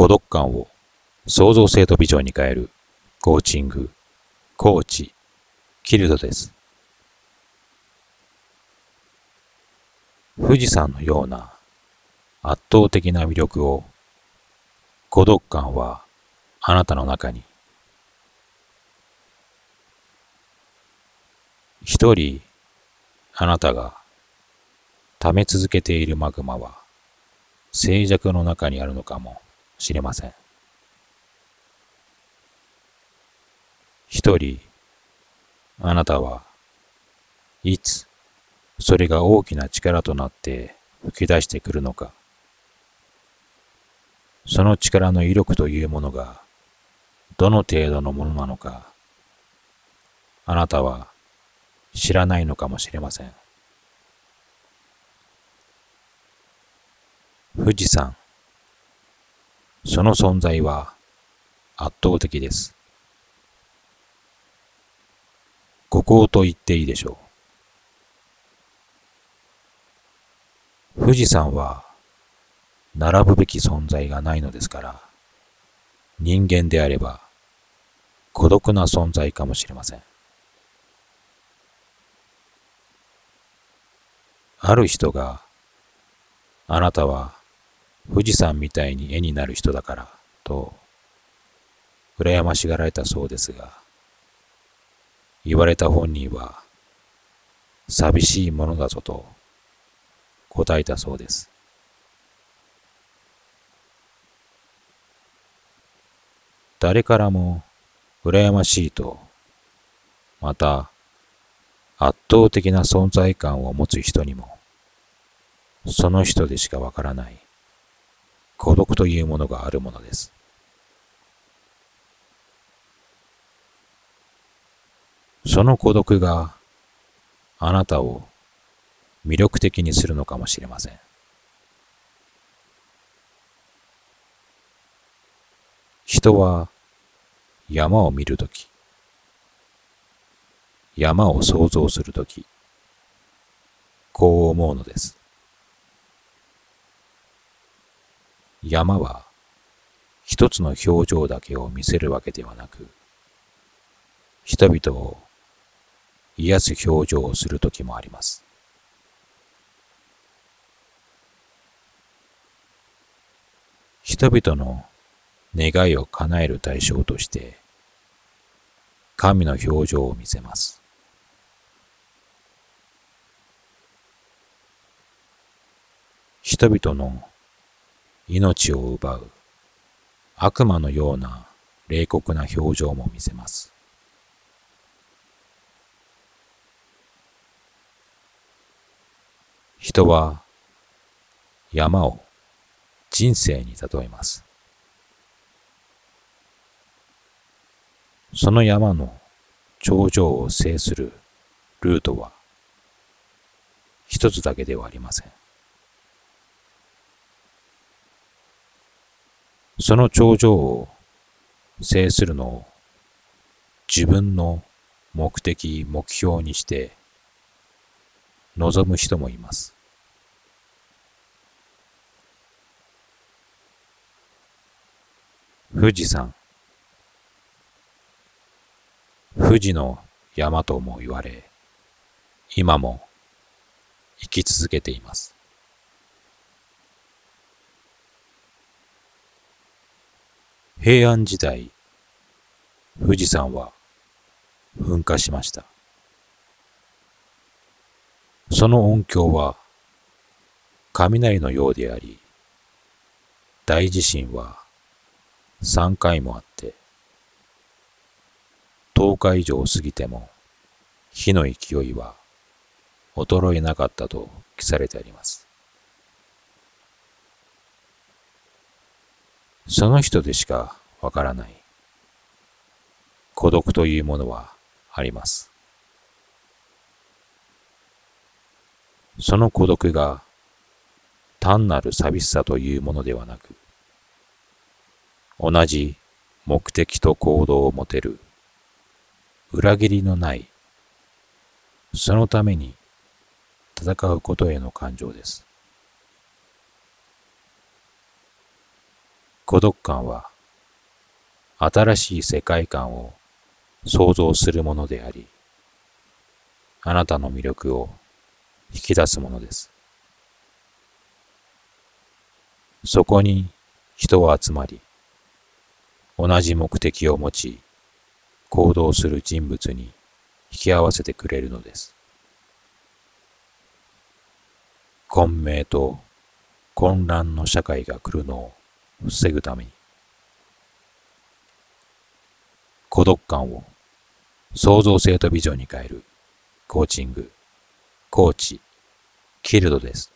孤独感を創造性とビジョンに変える。コーチング、コーチ、キルドです。富士山のような圧倒的な魅力を孤独感はあなたの中に。一人あなたが溜め続けているマグマは静寂の中にあるのかも。しれません。一人あなたはいつそれが大きな力となって吹き出してくるのか。その力の威力というものがどの程度のものなのか、あなたは知らないのかもしれません。富士山。その存在は圧倒的です。孤高と言っていいでしょう。富士山は並ぶべき存在がないのですから、人間であれば孤独な存在かもしれません。ある人が、あなたは富士山みたいに絵になる人だから、と、羨ましがられたそうですが、言われた本人は、寂しいものだぞと答えたそうです。誰からも羨ましいと、また圧倒的な存在感を持つ人にも、その人でしかわからない孤独というものがあるものです。その孤独があなたを魅力的にするのかもしれません。人は山を見るとき、山を想像するとき、こう思うのです。山は一つの表情だけを見せるわけではなく、人々を癒す表情をするときもあります。人々の願いを叶える対象として、神の表情を見せます。人々の命を奪う悪魔のような冷酷な表情も見せます。人は山を人生に例えます。その山の頂上を制するルートは一つだけではありません。その頂上を制するのを自分の目的、目標にして望む人もいます。富士山富士の山とも言われ、今も生き続けています。平安時代、富士山は噴火しました。その音響は雷のようであり、大地震は3回もあって、10日以上過ぎても火の勢いは衰えなかったと記されてあります。その人でしかわからない孤独というものはあります。その孤独が単なる寂しさというものではなく、同じ目的と行動を持てる裏切りのない、そのために戦うことへの感情です。孤独感は新しい世界観を想像するものであり、あなたの魅力を引き出すものです。そこに人は集まり、同じ目的を持ち、行動する人物に引き合わせてくれるのです。混迷と混乱の社会が来るのを防ぐために、孤独感を創造性とビジョンに変えるコーチング、コーチ、キルドです。